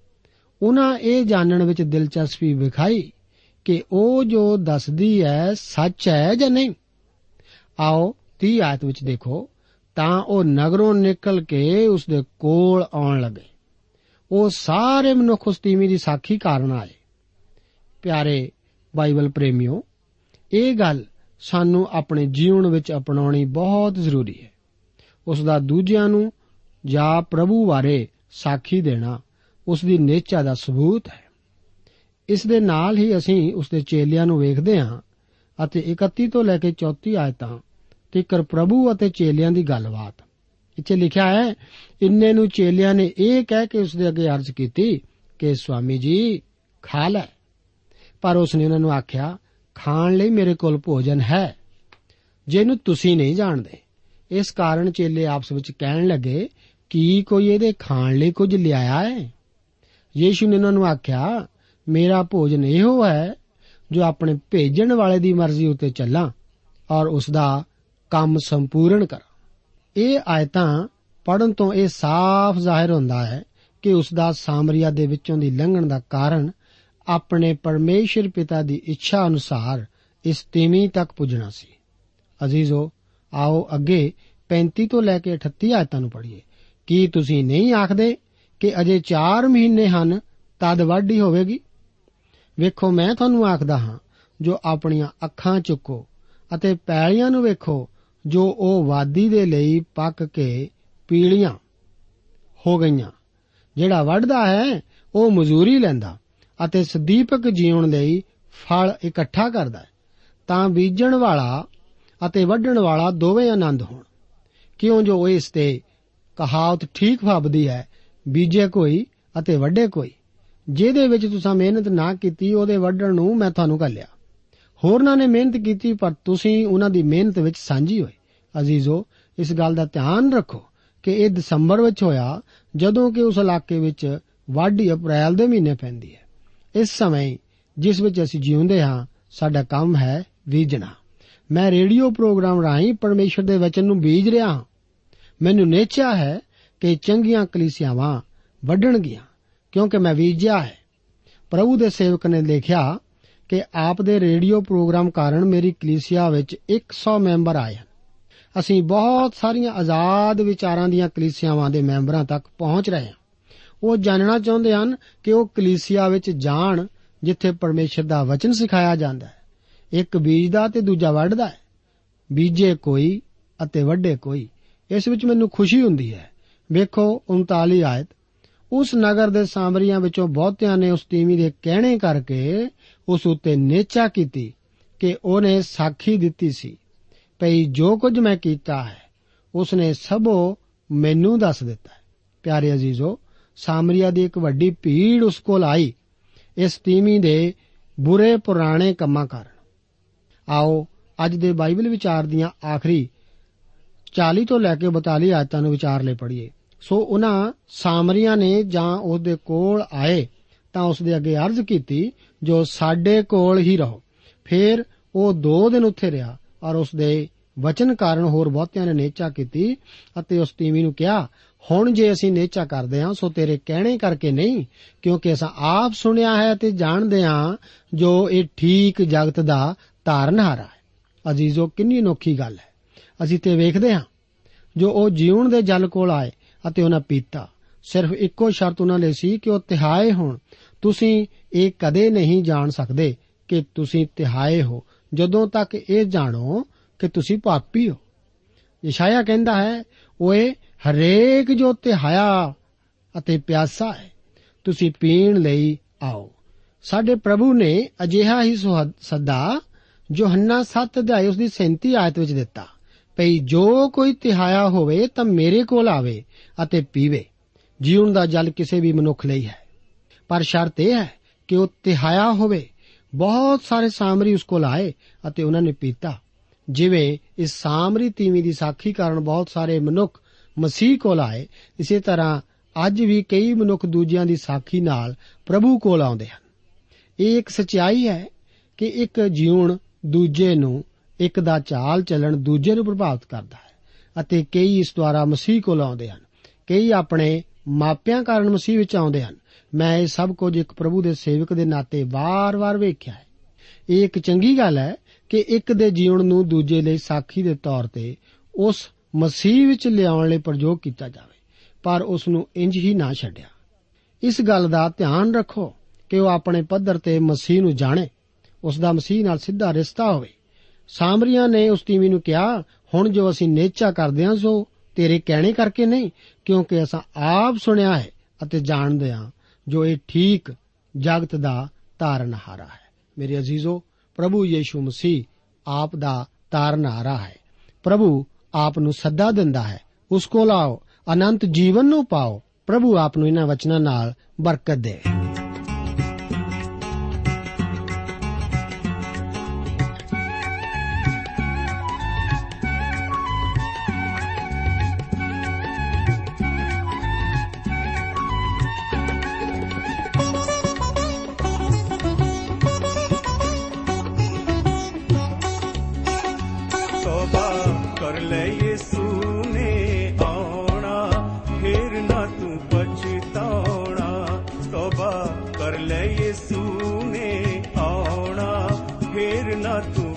ਉਹਨਾਂ ਇਹ ਜਾਣਨ ਵਿੱਚ ਦਿਲਚਸਪੀ ਵਿਖਾਈ ਕਿ ਉਹ ਜੋ ਦੱਸਦੀ ਹੈ, ਸੱਚ ਹੈ ਜਾਂ ਨਹੀਂ? ਆਓ 30 ਆਇਤ ਵਿੱਚ ਦੇਖੋ। ਤਾਂ ਉਹ ਨਗਰੋਂ ਨਿਕਲ ਕੇ ਉਸ ਦੇ ਕੋਲ ਆਉਣ ਲੱਗੇ। ਉਹ ਸਾਰੇ ਮਨੁੱਖ ਉਸ ਤੀਵੀਂ ਦੀ ਸਾਖੀ ਕਾਰਨ ਆਏ। ਪਿਆਰੇ ਬਾਈਬਲ ਪ੍ਰੇਮਿਓ, ਇਹ ਗੱਲ ਸਾਨੂੰ ਆਪਣੇ ਜੀਵਨ ਵਿੱਚ ਅਪਣਾਉਣੀ ਬਹੁਤ ਜ਼ਰੂਰੀ ਹੈ। ਉਸ ਦਾ ਦੂਜਿਆਂ ਨੂੰ ਜਾਂ ਪ੍ਰਭੂ ਬਾਰੇ ਸਾਖੀ ਦੇਣਾ ਉਸ ਦੀ ਨੇਚਾ ਦਾ ਸਬੂਤ ਹੈ। ਇਸ ਦੇ ਨਾਲ ਹੀ ਅਸੀਂ ਉਸ ਦੇ ਚੇਲਿਆਂ ਨੂੰ ਵੇਖਦੇ ਹਾਂ ਅਤੇ 31 ਤੋਂ ਲੈ ਕੇ 34 ਆਇਤਾਂ ਤੀਕਰ ਪ੍ਰਭੂ ਅਤੇ ਚੇਲਿਆਂ ਦੀ ਗੱਲਬਾਤ। ਇੱਥੇ ਲਿਖਿਆ ਹੈ, ਇੰਨੇ ਨੂੰ ਚੇਲਿਆਂ ਨੇ ਇਹ ਕਹਿ ਕੇ ਉਸ ਦੇ ਅੱਗੇ ਅਰਜ਼ ਕੀਤੀ ਕਿ, ਸਵਾਮੀ ਜੀ, ਖਾ ਲੈ। ਪਰ ਉਸ ਨੇ ਉਹਨਾਂ ਨੂੰ ਆਖਿਆ, ਖਾਣ ਲਈ ਮੇਰੇ ਕੋਲ ਭੋਜਨ ਹੈ। ਜਿਹਨੂੰ ਤੁਸੀਂ ਨਹੀਂ ਜਾਣਦੇ। ਇਸ ਕਾਰਨ ਚੇਲੇ ਆਪਸ ਵਿੱਚ ਕਹਿਣ ਲੱਗੇ, ਕੀ ਕੋਈ ਇਹਦੇ ਖਾਣ ਲਈ ਕੁਝ ਲਿਆਇਆ ਹੈ ਯੀਸ਼ੂ ਨੇ ਉਹਨਾਂ ਨੂੰ ਆਖਿਆ, ਮੇਰਾ ਭੋਜਨ ਇਹੋ ਹੈ ਜੋ ਆਪਣੇ ਭੇਜਣ ਵਾਲੇ ਦੀ ਮਰਜ਼ੀ ਉਤੇ ਚੱਲਾਂ ਔਰ ਉਸ ਦਾ ਕੰਮ ਸੰਪੂਰਨ ਕਰਾਂ। ਇਹ ਆਇਤਾਂ ਪੜਨ ਤੋਂ ਇਹ ਸਾਫ਼ ਜ਼ਾਹਿਰ ਹੁੰਦਾ ਹੈ ਕਿ ਉਸ ਦਾ ਸਾਮਰੀਆ ਦੇ ਵਿੱਚੋਂ ਦੀ ਲੰਘਣ ਦਾ ਕਾਰਨ ਆਪਣੇ ਪਰਮੇਸ਼ਰ ਪਿਤਾ ਦੀ ਇੱਛਾ ਅਨੁਸਾਰ ਇਸ ਤੀਵੀਂ ਤੱਕ ਪੁੱਜਣਾ ਸੀ। ਅਜ਼ੀਜ਼ੋ, ਆਓ ਅੱਗੇ 35 ਤੋਂ ਲੈ ਕੇ 38 ਆਇਤਾਂ ਨੂੰ ਪੜ੍ਹੀਏ। ਕੀ ਤੁਸੀਂ ਨਹੀਂ ਆਖਦੇ ਕਿ ਅਜੇ 4 ਮਹੀਨੇ ਹਨ, ਤਦ ਵਾਢੀ ਹੋਵੇਗੀ। ਵੇਖੋ, ਮੈਂ ਤੁਹਾਨੂੰ ਆਖਦਾ ਹਾਂ, ਜੋ ਆਪਣੀਆਂ ਅੱਖਾਂ ਚੁੱਕੋ ਅਤੇ ਪੈਲੀਆਂ ਨੂੰ ਵੇਖੋ, ਜੋ ਉਹ ਵਾਦੀ ਦੇ ਲਈ ਪੱਕ ਕੇ ਪੀਲੀਆਂ ਹੋ ਗਈਆਂ। ਜਿਹੜਾ ਵੱਢਦਾ ਹੈ, ਉਹ ਮਜ਼ਦੂਰੀ ਲੈਂਦਾ ਅਤੇ ਸਦੀਪਕ ਜੀਵਨ ਲਈ ਫਲ ਇਕੱਠਾ ਕਰਦਾ ਹੈ। ਤਾਂ ਬੀਜਣ ਵਾਲਾ ਅਤੇ ਵੱਢਣ ਵਾਲਾ ਦੋਵੇਂ ਆਨੰਦ ਹੋਣ। ਕਿਉਂ ਜੋ ਇਸ ਤੇ ਕਹਾਵਤ ਠੀਕ ਫਬਦੀ ਹੈ ਬੀਜੇ ਕੋਈ ਅਤੇ ਵੱਢੇ ਕੋਈ। ਜਿਹਦੇ ਵਿੱਚ ਤੁਸੀਂ ਮਿਹਨਤ ਨਾ ਕੀਤੀ, ਉਹਦੇ ਵੱਢਣ ਨੂੰ ਮੈਂ ਤੁਹਾਨੂੰ ਕੱਲਿਆ ਹੋਰਨਾਂ ਨੇ ਮਿਹਨਤ ਕੀਤੀ, ਪਰ ਤੁਸੀਂ ਉਹਨਾਂ ਦੀ ਮਿਹਨਤ ਵਿੱਚ ਸਾਂਝੀ ਹੋਏ। ਅਜ਼ੀਜ਼ੋ, ਇਸ ਗੱਲ ਦਾ ਧਿਆਨ ਰੱਖੋ ਕਿ ਇਹ ਦਸੰਬਰ ਵਿੱਚ ਹੋਇਆ, ਜਦੋਂ ਕਿ ਉਸ ਇਲਾਕੇ ਵਿੱਚ ਵਾਢੀ ਅਪ੍ਰੈਲ ਦੇ ਮਹੀਨੇ ਪੈਂਦੀ ਹੈ। ਇਸ ਸਮੇਂ ਜਿਸ ਵਿੱਚ ਅਸੀਂ ਜਿਉਂਦੇ ਹਾਂ, ਸਾਡਾ ਕੰਮ ਹੈ ਬੀਜਣਾ। ਮੈਂ ਰੇਡੀਓ ਪ੍ਰੋਗਰਾਮ ਰਾਹੀਂ ਪਰਮੇਸ਼ਰ ਦੇ ਵਚਨ ਨੂੰ ਬੀਜ ਰਿਹਾ ਹਾਂ। ਮੈਨੂੰ ਨੇਚਾ ਹੈ ਕਿ ਚੰਗੀਆਂ ਕਲੀਸਿਆਵਾਂ ਵੱਢਣਗੀਆਂ, ਕਿਉਂਕਿ ਮੈਂ ਬੀਜਿਆ ਹੈ। ਪ੍ਰਭੂ ਦੇ ਸੇਵਕ ਨੇ ਲਿਖਿਆ ਕਿ ਆਪ ਦੇ ਰੇਡੀਓ ਪ੍ਰੋਗਰਾਮ ਕਾਰਨ ਮੇਰੀ ਕਲੀਸਿਆ ਵਿੱਚ 100 ਮੈਂਬਰ ਆਏ ਹਨ। ਅਸੀਂ ਬਹੁਤ ਸਾਰੀਆਂ ਆਜ਼ਾਦ ਵਿਚਾਰਾਂ ਦੀਆਂ ਕਲੀਸਿਆਵਾਂ ਦੇ ਮੈਂਬਰਾਂ ਤੱਕ ਪਹੁੰਚ ਰਹੇ ਹਾਂ। ਉਹ ਜਾਣਨਾ ਚਾਹੁੰਦੇ ਹਨ ਕਿ ਉਹ ਕਲੀਸਿਆ ਵਿੱਚ ਜਾਣ ਜਿੱਥੇ ਪਰਮੇਸ਼ਰ ਦਾ ਵਚਨ ਸਿਖਾਇਆ ਜਾਂਦਾ ਹੈ। ਇੱਕ ਬੀਜਦਾ ਤੇ ਦੂਜਾ ਵੱਢਦਾ ਹੈ। ਬੀਜੇ ਕੋਈ ਅਤੇ ਵੱਢੇ ਕੋਈ, ਇਸ ਵਿੱਚ ਮੈਨੂੰ ਖੁਸ਼ੀ ਹੁੰਦੀ ਹੈ। ਵੇਖੋ 39 ਆਇਤ। ਉਸ ਨਗਰ ਦੇ ਸਾਮਰੀਆਂ ਵਿੱਚੋਂ ਬਹੁਤਿਆਂ ਨੇ ਉਸ ਤੀਵੀ ਦੇ ਕਹਿਣੇ ਕਰਕੇ ਉਸ ਉੱਤੇ ਨੇਚਾ ਕੀਤੀ ਕਿ ਉਹਨੇ ਸਾਖੀ ਦਿੱਤੀ ਸੀ। ਭਈ ਜੋ ਕੁਝ ਮੈਂ ਕੀਤਾ ਹੈ ਉਸ ਨੇ ਸਭੋ ਮੈਨੂੰ ਦੱਸ ਦਿੱਤਾ ਹੈ। ਪਿਆਰੇ ਅਜ਼ੀਜ਼ੋ ਸਾਮਰੀਆ ਦੀ ਇੱਕ ਵੱਡੀ ਭੀੜ ਉਸ ਕੋਲ ਆਈ। ਇਸ ਤੀਵੀ ਦੇ ਬੁਰੇ ਪੁਰਾਣੇ ਕੰਮਾਂ ਕਾਰਨ। ਆਓ, ਅੱਜ ਦੇ ਬਾਈਬਲ ਵਿਚਾਰ ਦੀਆਂ ਆਖਰੀ 40 ਤੋਂ ਲੈ ਕੇ 42 ਆਇਤਾਂ ਨੂੰ ਵਿਚਾਰ ਲੈ ਪੜ੍ਹੀਏ। ਸੋ ਉਹਨਾਂ ਸਾਮਰੀਆਂ ਨੇ ਜਾਂ ਉਸ ਦੇ ਕੋਲ ਆਏ ਤਾਂ ਉਸ ਦੇ ਅੱਗੇ ਅਰਜ਼ ਕੀਤੀ, ਜੋ ਸਾਡੇ ਕੋਲ ਹੀ ਰਹੋ। ਫਿਰ ਉਹ 2 ਦਿਨ ਉੱਥੇ ਰਿਹਾ ਔਰ ਉਸ ਦੇ ਵਚਨ ਕਾਰਨ ਹੋਰ ਬਹੁਤਿਆਂ ਨੇ ਨੇਚਾ ਕੀਤੀ ਅਤੇ ਉਸ ਤੀਵੀ ਨੂੰ ਕਿਹਾ, ਹੁਣ ਜੇ ਅਸੀਂ ਨੇਚਾ ਕਰਦੇ ਹਾਂ, ਸੋ ਤੇਰੇ ਕਹਿਣੇ ਕਰਕੇ ਨਹੀਂ, ਕਿਉਂਕਿ ਅਸਾਂ ਆਪ ਸੁਣਿਆ ਹੈ ਤੇ ਜਾਣਦੇ ਹਾਂ ਜੋ ਇਹ ਠੀਕ ਜਗਤ ਦਾ ਧਾਰਨਹਾਰਾ ਹੈ। ਅਜ਼ੀਜ਼ੋ, ਕਿੰਨੀ ਅਨੋਖੀ ਗੱਲ ਹੈ। ਅਸੀਂ ਤੇ ਵੇਖਦੇ ਹਾਂ। ਜੋ ਉਹ ਜੀਵਨ ਦੇ ਜਲ ਕੋਲ ਆਏ ਅਤੇ ਉਹਨਾਂ ਪੀਤਾ। ਸਿਰਫ ਇੱਕੋ ਸ਼ਰਤ ਉਹਨਾਂ ਲਈ ਸੀ ਕਿ ਉਹ ਤਿਹਾਏ ਹੋਣ। ਤੁਸੀਂ ਇਹ ਕਦੇ ਨਹੀਂ ਜਾਣ ਸਕਦੇ ਕਿ ਤੁਸੀਂ ਤਿਹਾਏ ਹੋ। ਜਦੋਂ ਤੱਕ ਇਹ ਜਾਣੋ ਕਿ ਤੁਸੀਂ ਪਾਪੀ ਹੋ। ਯਸ਼ਾਇਆ ਕਹਿੰਦਾ ਹੈ, ਓਏ, ਹਰੇਕ ਜੋ ਤਿਹਾਇਆ ਅਤੇ ਪਿਆਸਾ ਹੈ, ਤੁਸੀਂ ਪੀਣ ਲਈ ਆਓ। ਸਾਡੇ ਪ੍ਰਭੂ ਨੇ ਅਜਿਹਾ ਹੀ ਸੱਦਾ ਯੋਹੰਨਾ 7 ਅਧਿਆਇ ਉਸ ਦੀ 37 ਆਇਤ ਵਿੱਚ ਦਿੱਤਾ। ਭਈ ਜੋ ਕੋਈ ਤਿਹਾਇਆ ਹੋਵੇ ਤਾਂ ਮੇਰੇ ਕੋਲ ਆਵੇ ਅਤੇ ਪੀਵੇ। ਜੀਵਨ ਦਾ ਜਲ ਕਿਸੇ ਵੀ ਮਨੁੱਖ ਲਈ ਹੈ। ਪਰ ਸ਼ਰਤ ਇਹ ਹੈ ਕਿ ਉਹ ਤਿਹਾਇਆ ਹੋਵੇ। ਬਹੁਤ ਸਾਰੇ ਸਾਮਰੀ ਉਸ ਕੋਲ ਆਏ ਅਤੇ ਉਹਨਾਂ ਨੇ ਪੀਤਾ। ਜਿਵੇਂ ਇਸ ਸਾਮਰੀ ਤੀਵੀ ਦੀ ਸਾਖੀ ਕਾਰਨ ਬਹੁਤ ਸਾਰੇ ਮਨੁੱਖ ਮਸੀਹ ਕੋਲ ਆਏ, ਇਸੇ ਤਰ੍ਹਾਂ ਅੱਜ ਵੀ ਕਈ ਮਨੁੱਖ ਦੂਜਿਆਂ ਦੀ ਸਾਖੀ ਨਾਲ ਪ੍ਰਭੂ ਕੋਲ ਆਉਂਦੇ ਹਨ। ਇਹ ਇੱਕ ਸਚਾਈ ਹੈ ਕਿ ਇੱਕ ਜੀਵਨ ਦੂਜੇ ਨੂੰ ਇੱਕ ਦਾ ਚਾਲ ਚੱਲਣ ਦੂਜੇ ਨੂੰ ਪ੍ਰਭਾਵਿਤ ਕਰਦਾ ਹੈ ਅਤੇ ਕਈ ਇਸ ਦੁਆਰਾ ਮਸੀਹ ਕੋਲ ਆਉਂਦੇ ਹਨ। ਕਈ ਆਪਣੇ ਮਾਪਿਆਂ ਕਾਰਨ ਮਸੀਹ ਵਿੱਚ ਆਉਂਦੇ ਹਨ। ਮੈਂ ਇਹ ਸਭ ਕੁਝ ਇੱਕ ਪ੍ਰਭੂ ਦੇ ਸੇਵਕ ਦੇ ਨਾਤੇ ਵਾਰ-ਵਾਰ ਵੇਖਿਆ ਹੈ। ਇਹ ਇੱਕ ਚੰਗੀ ਗੱਲ ਹੈ ਕਿ ਇੱਕ ਦੇ ਜੀਵਨ ਨੂੰ ਦੂਜੇ ਲਈ ਸਾਖੀ ਦੇ ਤੌਰ ਤੇ ਉਸ ਮਸੀਹ ਵਿੱਚ ਲਿਆਉਣ ਲਈ ਪ੍ਰਯੋਗ ਕੀਤਾ ਜਾਵੇ, ਪਰ ਉਸ ਨੂੰ ਇੰਜ ਹੀ ਨਾ ਛੱਡਿਆ। ਇਸ ਗੱਲ ਦਾ ਧਿਆਨ ਰੱਖੋ ਕਿ ਉਹ ਆਪਣੇ ਪੱਧਰ ਤੇ ਮਸੀਹ ਨੂੰ ਜਾਣੇ, ਉਸ ਦਾ ਮਸੀਹ ਨਾਲ ਸਿੱਧਾ ਰਿਸ਼ਤਾ ਹੋਵੇ। ਸਾਮਰੀਆਂ ਨੇ ਉਸ ਤੀਵੀ ਨੂੰ ਕਿਹਾ, ਹੁਣ ਜੋ ਅਸੀਂ ਨੇਚਾ ਕਰਦੇ ਹਾਂ ਸੋ ਤੇਰੇ ਕਹਿਣੇ ਕਰਕੇ ਨਹੀਂ, ਕਿਉਂਕਿ ਅਸਾਂ ਆਪ ਸੁਣਿਆ ਹੈ ਅਤੇ ਜਾਣਦੇ ਹਾਂ ਜੋ ਇਹ ਠੀਕ ਜਗਤ ਦਾ ਤਾਰਨਹਾਰਾ ਹੈ। ਮੇਰੇ ਅਜ਼ੀਜ਼ੋ, ਪ੍ਰਭੂ ਯੀਸ਼ੂ ਮਸੀਹ ਆਪ ਦਾ ਤਾਰਨਹਾਰਾ ਹੈ। ਪ੍ਰਭੂ ਆਪ ਨੂੰ ਸੱਦਾ ਦਿੰਦਾ ਹੈ, ਉਸ ਕੋਲ ਆਓ, ਅਨੰਤ ਜੀਵਨ ਨੂੰ ਪਾਓ। ਪ੍ਰਭੂ ਆਪ ਨੂੰ ਇਹਨਾਂ ਵਚਨਾਂ ਨਾਲ ਬਰਕਤ ਦੇ।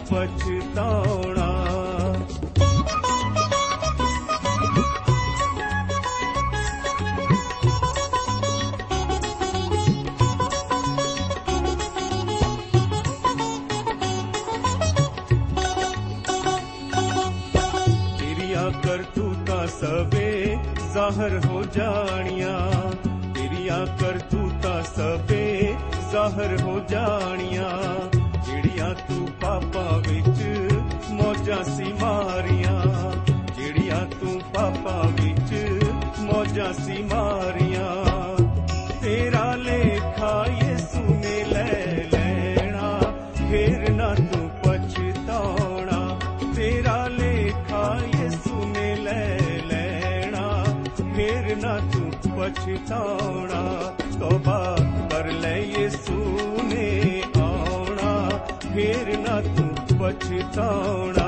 ਪਛਤਾਉਣਾ ਤੇਰੀਆਂ ਕਰਤੂਤਾਂ ਸਵੇ ਜ਼ਾਹਰ ਹੋ ਜਾਣੀਆਂ ਤੇਰੀਆਂ ਕਰਤੂਤਾਂ ਸਵੇ ਜ਼ਾਹਰ ਹੋ ਜਾਣੀਆਂ ਜਿਹੜੀਆਂ ਤੂੰ ਪਾਪਾਂ ਵਿੱਚ ਮੌਜਾਂ ਸੀ ਮਾਰੀਆਂ। ਜਿਹੜੀਆਂ ਤੂੰ ਪਾਪਾਂ ਵਿੱਚ ਮੌਜਾਂ ਸੀ ਮਾਰੀਆਂ। ਤੇਰਾ ਲੇਖਾ ਯਿਸੂ ਨੇ ਲੈ ਲੈਣਾ, ਫੇਰ ਨਾ ਤੂੰ ਪਛਤਾਉਣਾ। ਤੇਰਾ ਲੇਖਾ ਯਿਸੂ ਨੇ ਲੈ ਲੈਣਾ, ਫੇਰ ਨਾ ਤੂੰ ਪਛਤਾਉਣਾ। ਤੋਬਾ ਤੂੰ